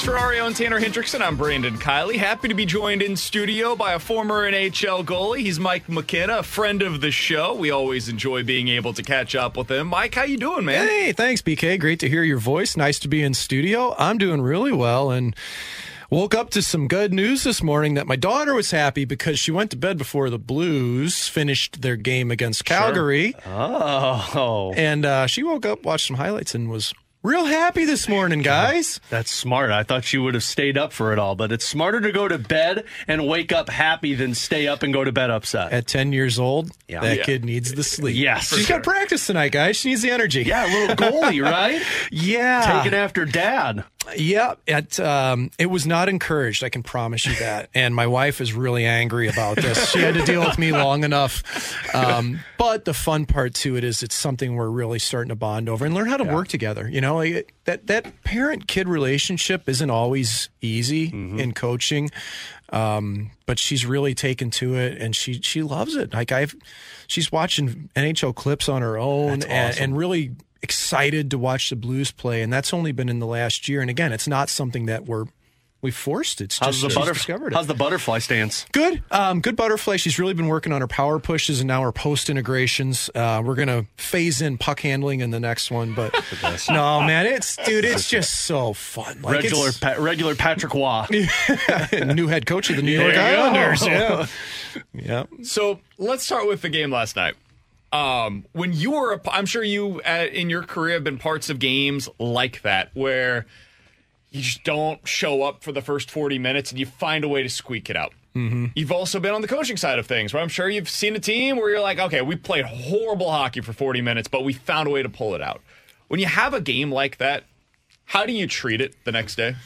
Alex Ferrario and Tanner Hendrickson, I'm Brandon Kiley. Happy to be joined in studio by a former NHL goalie. He's Mike McKenna, a friend of the show. We always enjoy being able to catch up with him. Mike, how you doing, man? Hey, thanks, BK. Great to hear your voice. Nice to be in studio. I'm doing really well and woke up to some good news this morning that my daughter was happy because she went to bed before the Blues finished their game against Calgary. Oh, And uh, she woke up, watched some highlights, and was real happy this morning, guys. that's smart. I thought she would have stayed up for it all, but it's smarter to go to bed and wake up happy than stay up and go to bed upset. At 10 years old, Yeah. that Yeah. kid needs the sleep. Yes. She's got practice tonight, guys. She needs the energy. yeah, a little goalie, right? Yeah. Taking after dad. Yeah, it um, it was not encouraged. I can promise you that. And my wife is really angry about this. She had to deal with me long enough. Um, but the fun part to it is it's something we're really starting to bond over and learn how to work together. You know, like, that that parent kid relationship isn't always easy in coaching. Um, but she's really taken to it and she she loves it. Like I've she's watching NHL clips on her own and, and really excited to watch the Blues play, and that's only been in the last year. And again, it's not something that we're we forced. It's How's just the she's butterfly? discovered it. How's the butterfly stance? Good, um, good butterfly. She's really been working on her power pushes and now her post integrations. Uh, we're gonna phase in puck handling in the next one, but no, man, it's dude, it's just so fun. Like regular, pa- regular Patrick Roy. new head coach of the New York There you go. Islanders. Yeah, yeah. So let's start with the game last night. Um, when you were, a, I'm sure you uh, in your career have been parts of games like that where you just don't show up for the first 40 minutes and you find a way to squeak it out. Mm-hmm. You've also been on the coaching side of things where I'm sure you've seen a team where you're like, okay, we played horrible hockey for 40 minutes, but we found a way to pull it out. When you have a game like that, how do you treat it the next day?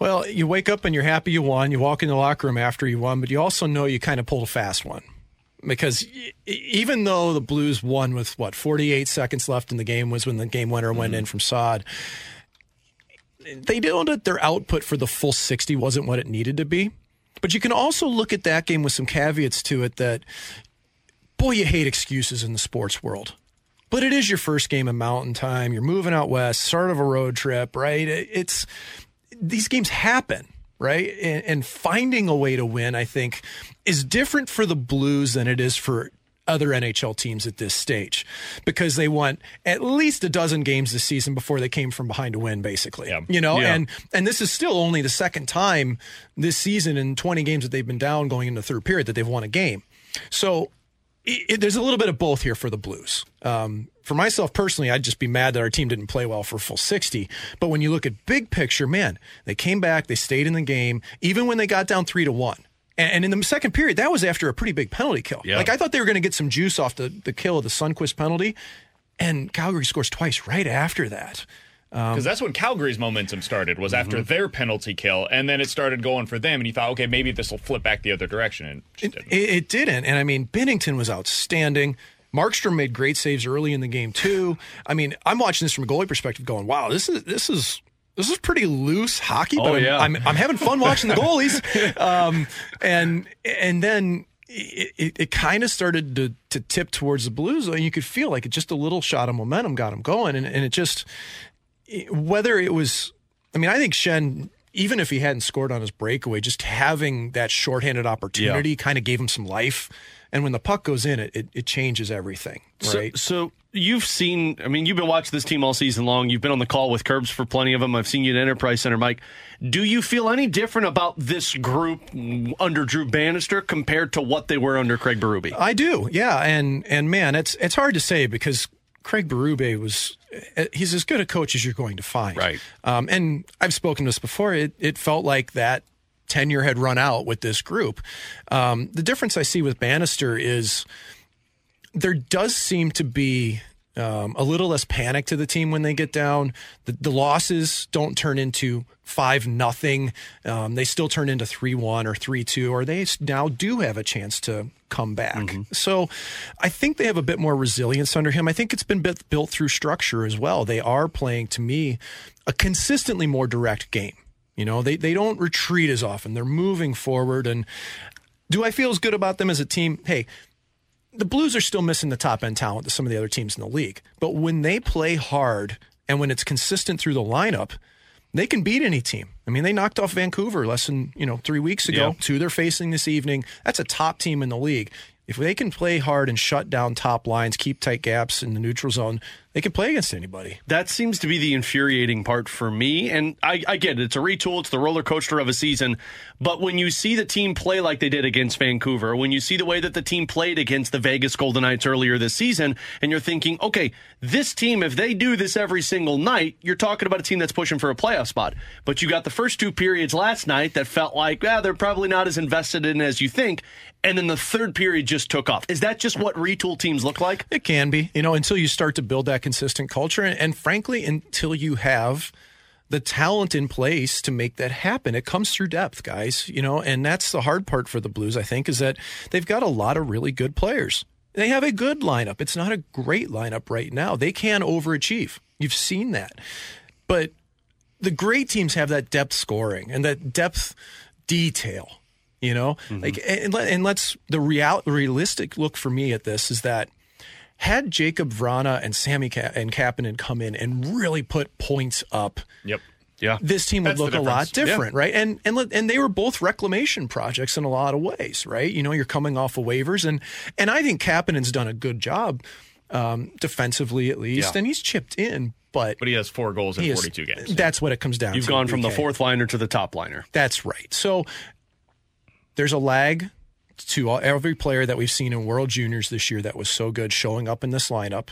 Well, you wake up and you're happy you won. You walk in the locker room after you won, but you also know you kind of pulled a fast one. Because even though the Blues won with what 48 seconds left in the game was when the game winner went in mm-hmm. from Saad, they know that their output for the full 60 wasn't what it needed to be. But you can also look at that game with some caveats to it that, boy, you hate excuses in the sports world. But it is your first game in mountain time. You're moving out west, start of a road trip, right? It's these games happen, right? And, and finding a way to win, I think, is different for the Blues than it is for other NHL teams at this stage because they won at least a dozen games this season before they came from behind to win basically Yeah. you know Yeah. and and this is still only the second time this season in 20 games that they've been down going into the third period that they've won a game so it, it- there's a little bit of both here for the Blues. Um, for myself personally, I'd just be mad that our team didn't play well for full 60. But when you look at big picture, man, they came back, they stayed in the game, even when they got down three to one. And, in the second period, that was after a pretty big penalty kill. Yeah. Like I thought they were going to get some juice off the, the kill of the Sundqvist penalty. And Calgary scores twice right after that. Because that's when Calgary's momentum started was after their penalty kill, and then it started going for them, and you thought, okay, maybe this will flip back the other direction, and it didn't. It, it didn't. And I mean, Binnington was outstanding. Markstrom made great saves early in the game too. I mean, I'm watching this from a goalie perspective, going, "Wow, this is this is this is pretty loose hockey." But Oh, I'm, yeah. I'm, I'm having fun watching the goalies. um, and and then it, it, it kind of started to to tip towards the Blues, and you could feel like it just a little shot of momentum got them going, and, and it just whether it was, I mean, I think Schenn, even if he hadn't scored on his breakaway, just having that shorthanded opportunity kind of gave him some life. And when the puck goes in, it it, it changes everything, right? So, so you've seen, I mean, you've been watching this team all season long. You've been on the call with Curbs for plenty of them. I've seen you at Enterprise Center, Mike. Do you feel any different about this group under Drew Bannister compared to what they were under Craig Berube? I do, yeah, and and man, it's it's hard to say because Craig Berube was uh, he's as good a coach as you're going to find. Right. Um, and I've spoken to this before. It it felt like that tenure had run out with this group. Um, the difference I see with Bannister is there does seem to be um, a little less panic to the team when they get down. The, the losses don't turn into five nothing. Um, they still turn into three one or three two, or they now do have a chance to come back. Mm-hmm. So I think they have a bit more resilience under him. I think it's been built through structure as well. They are playing to me a consistently more direct game. You know, they they don't retreat as often. They're moving forward and do I feel as good about them as a team? Hey, the Blues are still missing the top end talent to some of the other teams in the league. But when they play hard and when it's consistent through the lineup, they can beat any team. I mean, they knocked off Vancouver less than, you know, three weeks ago. Two they're facing this evening. That's a top team in the league. If they can play hard and shut down top lines, keep tight gaps in the neutral zone, they can play against anybody. That seems to be the infuriating part for me. And I, I get it. It's a retool. It's the roller coaster of a season. But when you see the team play like they did against Vancouver, when you see the way that the team played against the Vegas Golden Knights earlier this season, and you're thinking, okay, this team, if they do this every single night, you're talking about a team that's pushing for a playoff spot. But you got the first two periods last night that felt like, ah, they're probably not as invested in as you think. And then the third period just took off. Is that just what retool teams look like? It can be, you know, until you start to build that consistent culture. And, and frankly, until you have the talent in place to make that happen. It comes through depth, guys, you know, and that's the hard part for the Blues, I think, is that they've got a lot of really good players. They have a good lineup. It's not a great lineup right now. They can overachieve. You've seen that. But the great teams have that depth scoring and that depth detail, you know? Mm-hmm. Like and, let- and let's the real realistic look for me at this is that had Jacob Vrana and Sammy Ka- and Kapanen come in and really put points up, Yep. Yeah. this team would That's look a lot difference. different, right? And and and they were both reclamation projects in a lot of ways, right? You know, you're coming off of waivers, and and I think Kapanen's done a good job um, defensively at least, Yeah. and he's chipped in, but. But he has four goals in he is- 42 games. That's what it comes down to. You've gone from the fourth liner to the top liner. That's right. So there's a lag to all, every player that we've seen in World Juniors this year that was so good showing up in this lineup.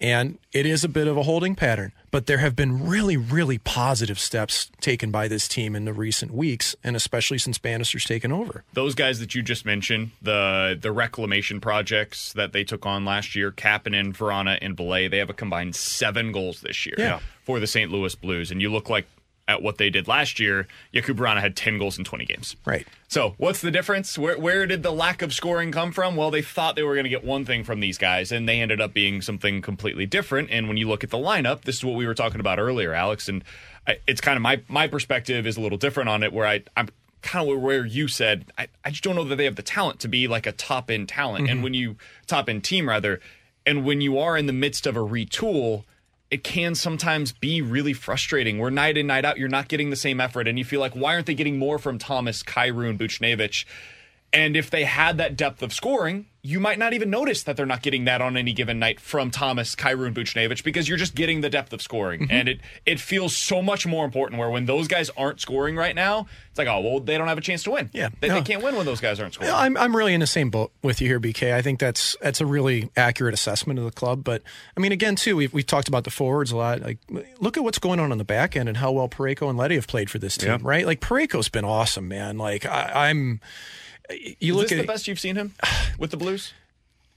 And it is a bit of a holding pattern, but there have been really, really positive steps taken by this team in the recent weeks, and especially since Bannister's taken over. those guys that you just mentioned, the the reclamation projects that they took on last year, Kapanen, Vrana, and Blais, they have a combined seven goals this year Yeah. for the St. Louis Blues. And you look like at what they did last year, Jakub Vrana had 10 goals in 20 games. Right. So what's the difference? Where where did the lack of scoring come from? Well, they thought they were going to get one thing from these guys, and they ended up being something completely different. And when you look at the lineup, this is what we were talking about earlier, Alex. And I, it's kind of my my perspective is a little different on it, where I I'm kind of where you said I, I just don't know that they have the talent to be like a top end talent, and mm-hmm. when you top end team rather, and when you are in the midst of a retool it can sometimes be really frustrating where night in, night out, you're not getting the same effort. And you feel like, why aren't they getting more from Thomas, Kyrou, Buchnevich? And if they had that depth of scoring, you might not even notice that they're not getting that on any given night from Thomas, Kyrou, Buchnevich because you're just getting the depth of scoring. Mm-hmm. And it it feels so much more important where when those guys aren't scoring right now, it's like, oh, well, they don't have a chance to win. Yeah. They, No. they can't win when those guys aren't scoring. Yeah, I'm I'm really in the same boat with you here, BK. I think that's that's a really accurate assessment of the club. But I mean, again, too, we've we've talked about the forwards a lot. Like, look at what's going on on the back end and how well Parayko and Leddy have played for this team, Yeah. right? Like Parayko's been awesome, man. Like I, I'm. You Is look this at the best you've seen him with the Blues?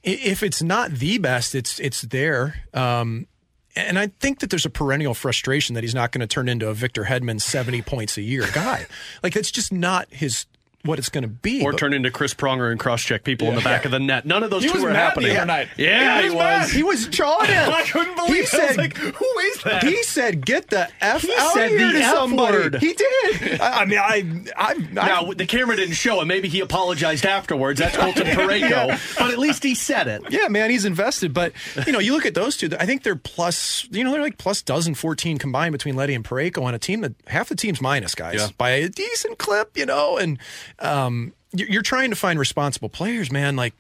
if it's not the best, it's it's there. Um, and I think that there's a perennial frustration that he's not going to turn into a Victor Hedman 70 points a year guy. like that's just not his what it's going to be. Or But- turn into Chris Pronger and cross check people in the back of the net. None of those He two was are mad the happening. other night. Yeah, he was. mad. He was it. I couldn't believe he it. Said, was like, who is that? He said, "Get the f He out said of here the to F somebody." word. He did. I, I mean, I, I, I Now, the camera didn't show it. Maybe he apologized afterwards. That's Colton Parayko. But at least he said it. yeah, man, he's invested. But you know, you look at those two. I think they're plus. You know, they're like plus dozen, fourteen combined between Leddy and Parayko on a team that half the team's minus guys Yeah. by a decent clip. You know, and um, you're, you're trying to find responsible players, man. Like.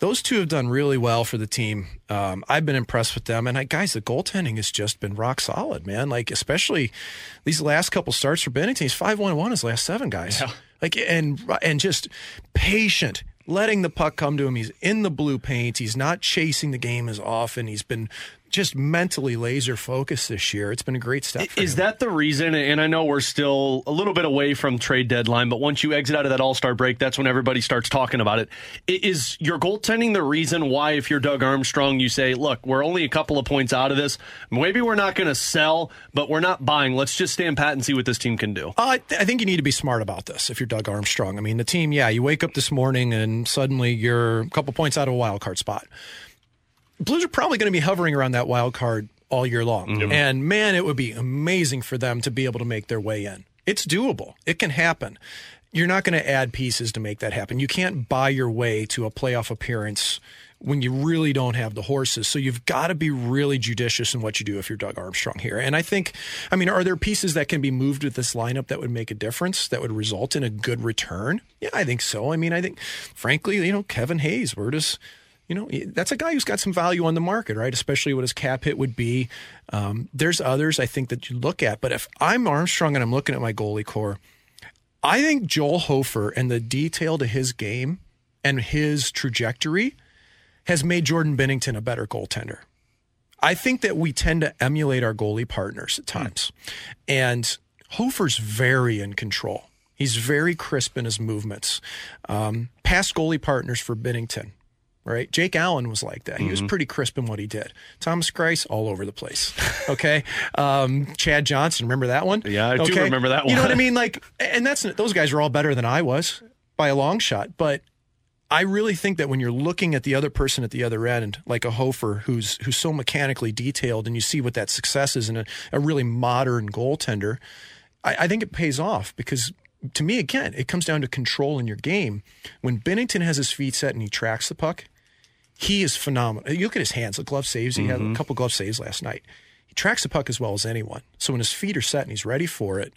Those two have done really well for the team. Um, I've been impressed with them, and I, guys, the goaltending has just been rock solid, man. Like especially these last couple starts for Binnington. He's five one one his last seven guys. Like and and just patient, letting the puck come to him. He's in the blue paint. He's not chasing the game as often. He's been just mentally laser focused this year. It's been a great step. For Is him. that the reason? And I know we're still a little bit away from trade deadline, but once you exit out of that All Star break, that's when everybody starts talking about it. Is your goaltending the reason why, if you're Doug Armstrong, you say, "Look, we're only a couple of points out of this. Maybe we're not going to sell, but we're not buying. Let's just stand pat and see what this team can do." Uh, I, th- I think you need to be smart about this if you're Doug Armstrong. I mean, the team, yeah, you wake up this morning and suddenly you're a couple points out of a wild card spot. Blues are probably going to be hovering around that wild card all year long. Mm-hmm. And man, it would be amazing for them to be able to make their way in. It's doable, it can happen. You're not going to add pieces to make that happen. You can't buy your way to a playoff appearance when you really don't have the horses. So you've got to be really judicious in what you do if you're Doug Armstrong here. And I think, I mean, are there pieces that can be moved with this lineup that would make a difference, that would result in a good return? Yeah, I think so. I mean, I think, frankly, you know, Kevin Hayes, where does you know, that's a guy who's got some value on the market, right? Especially what his cap hit would be. Um, there's others I think that you look at, but if I'm Armstrong and I'm looking at my goalie core, I think Joel Hofer and the detail to his game and his trajectory has made Jordan Binnington a better goaltender. I think that we tend to emulate our goalie partners at times. And Hofer's very in control. He's very crisp in his movements. Um, past goalie partners for Binnington, right? Jake Allen was like that. He was pretty crisp in what he did. Thomas Greiss, all over the place. Okay. um, Chad Johnson, remember that one? Yeah, I do remember that one. You know what I mean? Like, and that's those guys are all better than I was by a long shot. But I really think that when you're looking at the other person at the other end, like a Hofer who's who's so mechanically detailed, and you see what that success is in a, a really modern goaltender, I, I think it pays off because to me, again, it comes down to control in your game. When Binnington has his feet set and he tracks the puck, he is phenomenal. You look at his hands, the glove saves. He had a mm-hmm. couple glove saves last night. He tracks the puck as well as anyone. So when his feet are set and he's ready for it,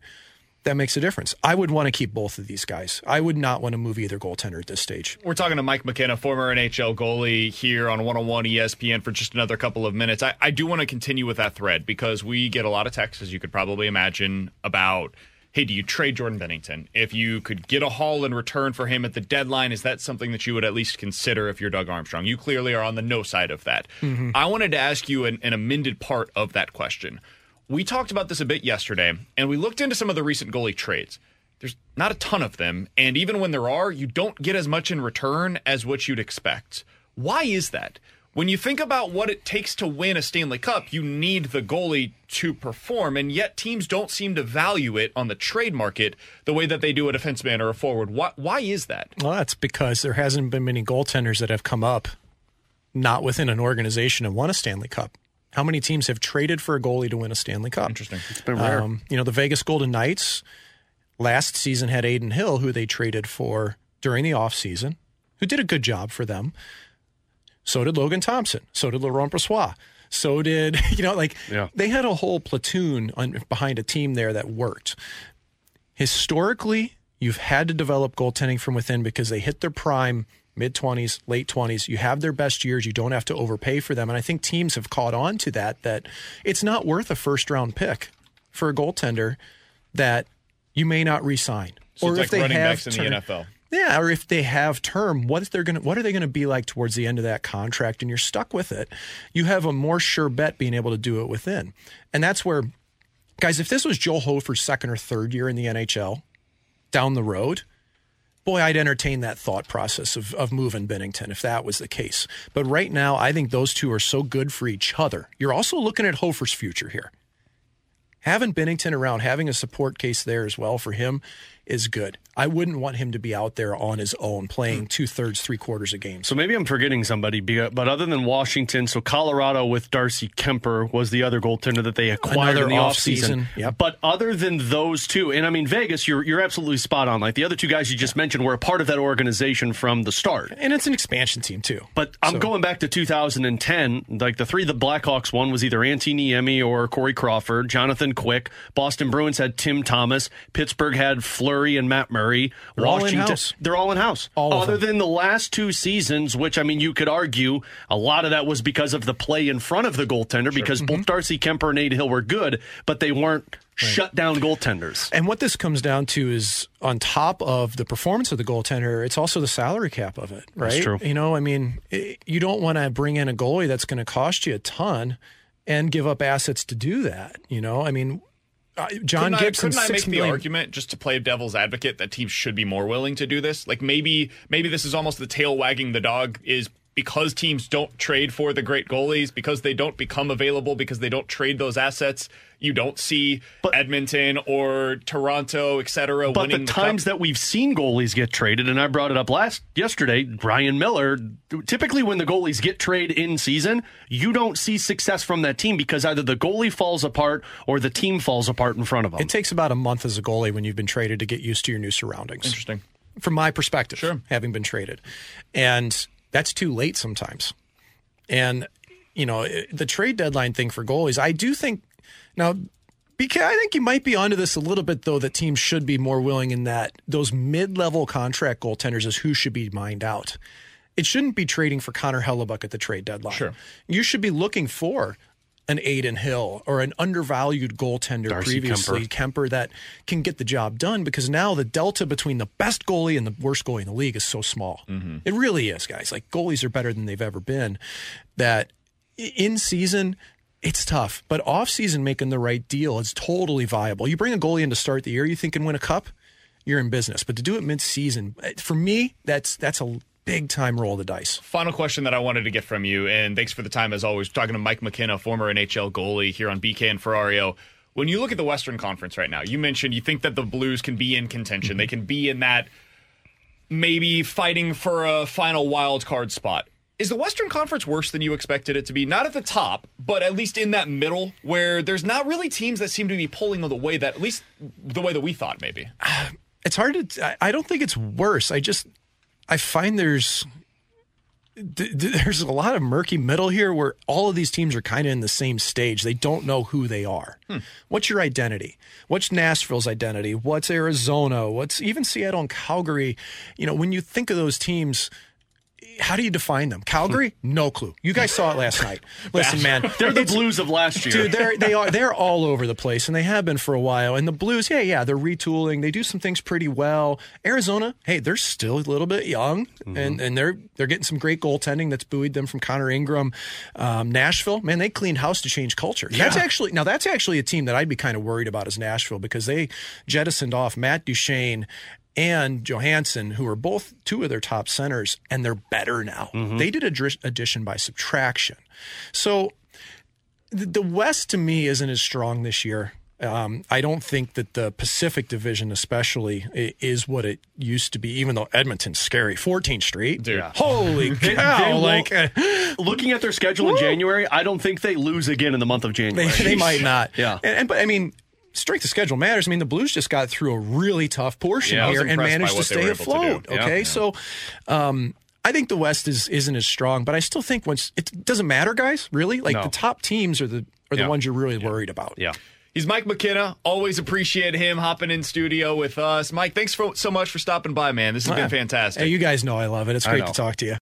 that makes a difference. I would want to keep both of these guys. I would not want to move either goaltender at this stage. We're talking to Mike McKenna, former NHL goalie, here on 101 ESPN for just another couple of minutes. I, I do want to continue with that thread because we get a lot of texts, as you could probably imagine, about hey, do you trade Jordan Binnington? If you could get a haul in return for him at the deadline, is that something that you would at least consider if you're Doug Armstrong? You clearly are on the no side of that. Mm-hmm. I wanted to ask you an, an amended part of that question. We talked about this a bit yesterday, and we looked into some of the recent goalie trades. There's not a ton of them, and even when there are, you don't get as much in return as what you'd expect. Why is that? When you think about what it takes to win a Stanley Cup, you need the goalie to perform, and yet teams don't seem to value it on the trade market the way that they do a defenseman or a forward. Why, why is that? Well, that's because there hasn't been many goaltenders that have come up not within an organization and won a Stanley Cup. How many teams have traded for a goalie to win a Stanley Cup? Interesting. It's been rare. Um, you know, the Vegas Golden Knights last season had Adin Hill, who they traded for during the offseason, who did a good job for them. So did Logan Thompson. So did Laurent Brossoit. So did, you know, like Yeah. they had a whole platoon on, behind a team there that worked. Historically, you've had to develop goaltending from within because they hit their prime mid 20s, late 20s. You have their best years. You don't have to overpay for them. And I think teams have caught on to that, that it's not worth a first round pick for a goaltender that you may not re-sign. So it's like running backs in the NFL. Yeah, or if they have term, what is they're going what are they going to be like towards the end of that contract and you're stuck with it. You have a more sure bet being able to do it within. And that's where guys, if this was Joel Hofer's second or third year in the NHL down the road, boy, I'd entertain that thought process of, of moving Binnington if that was the case. But right now, I think those two are so good for each other. You're also looking at Hofer's future here. Having Binnington around, having a support case there as well for him is good. I wouldn't want him to be out there on his own playing hmm. two thirds, three quarters of game. So maybe I'm forgetting somebody, but other than Washington, so Colorado with Darcy Kuemper was the other goaltender that they acquired Another in the offseason, yep. But other than those two, and I mean Vegas, you're you're absolutely spot on. Like the other two guys you just mentioned were a part of that organization from the start. And it's an expansion team too. But I'm So- going back to 2010. Like the three the Blackhawks won was either Antti Niemi or Corey Crawford. Jonathan Quick. Boston Bruins had Tim Thomas. Pittsburgh had Fleury and Matt Murray. They're all Washington, in-house. they're all in house. All Other than the last two seasons, which I mean, you could argue a lot of that was because of the play in front of the goaltender, because Mm-hmm. both Darcy Kuemper and Nate Hill were good, but they weren't shut down goaltenders. And what this comes down to is on top of the performance of the goaltender, it's also the salary cap of it, right? true. You know, I mean, it, you don't want to bring in a goalie that's going to cost you a ton and give up assets to do that. You know, I mean, uh, John couldn't Gibson, I, couldn't I make the argument just to play devil's advocate that teams should be more willing to do this? Like maybe maybe this is almost the tail wagging the dog is because teams don't trade for the great goalies because they don't become available because they don't trade those assets. You don't see Edmonton or Toronto, et cetera, But winning the times cup. that we've seen goalies get traded, and I brought it up last yesterday, Brian Miller. Typically, when the goalies get traded in season, you don't see success from that team because either the goalie falls apart or the team falls apart in front of them. It takes about a month as a goalie when you've been traded to get used to your new surroundings. Interesting. From my perspective, Sure. having been traded. And that's too late sometimes. And, you know, the trade deadline thing for goalies, I do think, now, BK, I think you might be onto this a little bit, though, that teams should be more willing in that those mid level contract goaltenders is who should be mined out. It shouldn't be trading for Connor Hellebuyck at the trade deadline. Sure. You should be looking for an Adin Hill or an undervalued goaltender Darcy previously, Kuemper. Kuemper, that can get the job done because now the delta between the best goalie and the worst goalie in the league is so small. Mm-hmm. It really is, guys. Like goalies are better than they've ever been. That in season, it's tough, but off season, making the right deal is totally viable. You bring a goalie in to start the year, you think can win a cup, you're in business. But to do it mid season, eh, for me, that's that's a big time roll of the dice. Final question that I wanted to get from you, and thanks for the time as always. Talking to Mike McKenna, former NHL goalie here on BK and Ferrario. When you look at the Western Conference right now, you mentioned you think that the Blues can be in contention. They mhm. can be in that maybe fighting for a final wild card spot. Is the Western Conference worse than you expected it to be? Not at the top, but at least in that middle where there's not really teams that seem to be pulling the way that, at least the way that we thought maybe. it's hard to i don't think it's worse i just i find there's th- th- there's a lot of murky middle here where all of these teams are kind of in the same stage. They don't know who they are. Hmm. What's your identity? What's nashville's identity? What's arizona? What's even seattle and calgary? You know when you think of those teams how do you define them calgary no clue you guys saw it last night listen man They're the Blues of last year. Dude, they're they are they're all over the place, and they have been for a while. And the Blues, yeah, yeah, they're retooling. They do some things pretty well. Arizona, hey, they're still a little bit young, and and they're they're getting some great goaltending that's buoyed them from Connor Ingram. Um, Nashville, man, they cleaned house to change culture. That's actually now that's actually a team that I'd be kind of worried about is Nashville because they jettisoned off Matt Duchene. And Johansen, who are both two of their top centers, and they're better now. They did a addition by subtraction. So the the West to me isn't as strong this year. Um, I don't think that the Pacific Division, especially, is what it used to be. Even though Edmonton's scary, 14th Street, Dude. holy cow! they like uh, Looking at their schedule in January, I don't think they lose again in the month of they, January. they might not. Yeah. and, and but I mean, strength of schedule matters. I mean, the Blues just got through a really tough portion Yeah, I was here and managed to stay were able to do. afloat. Yeah. Okay, Yeah. so. Um, I think the West is isn't as strong, but I still think once it doesn't matter, guys. Really, like No. the top teams are the are the Yeah. ones you're really worried about. Yeah. He's Mike McKenna. Always appreciate him hopping in studio with us. Mike, thanks for, so much for stopping by, man. This has been fantastic. Hey, you guys know I love it. It's great to talk to you.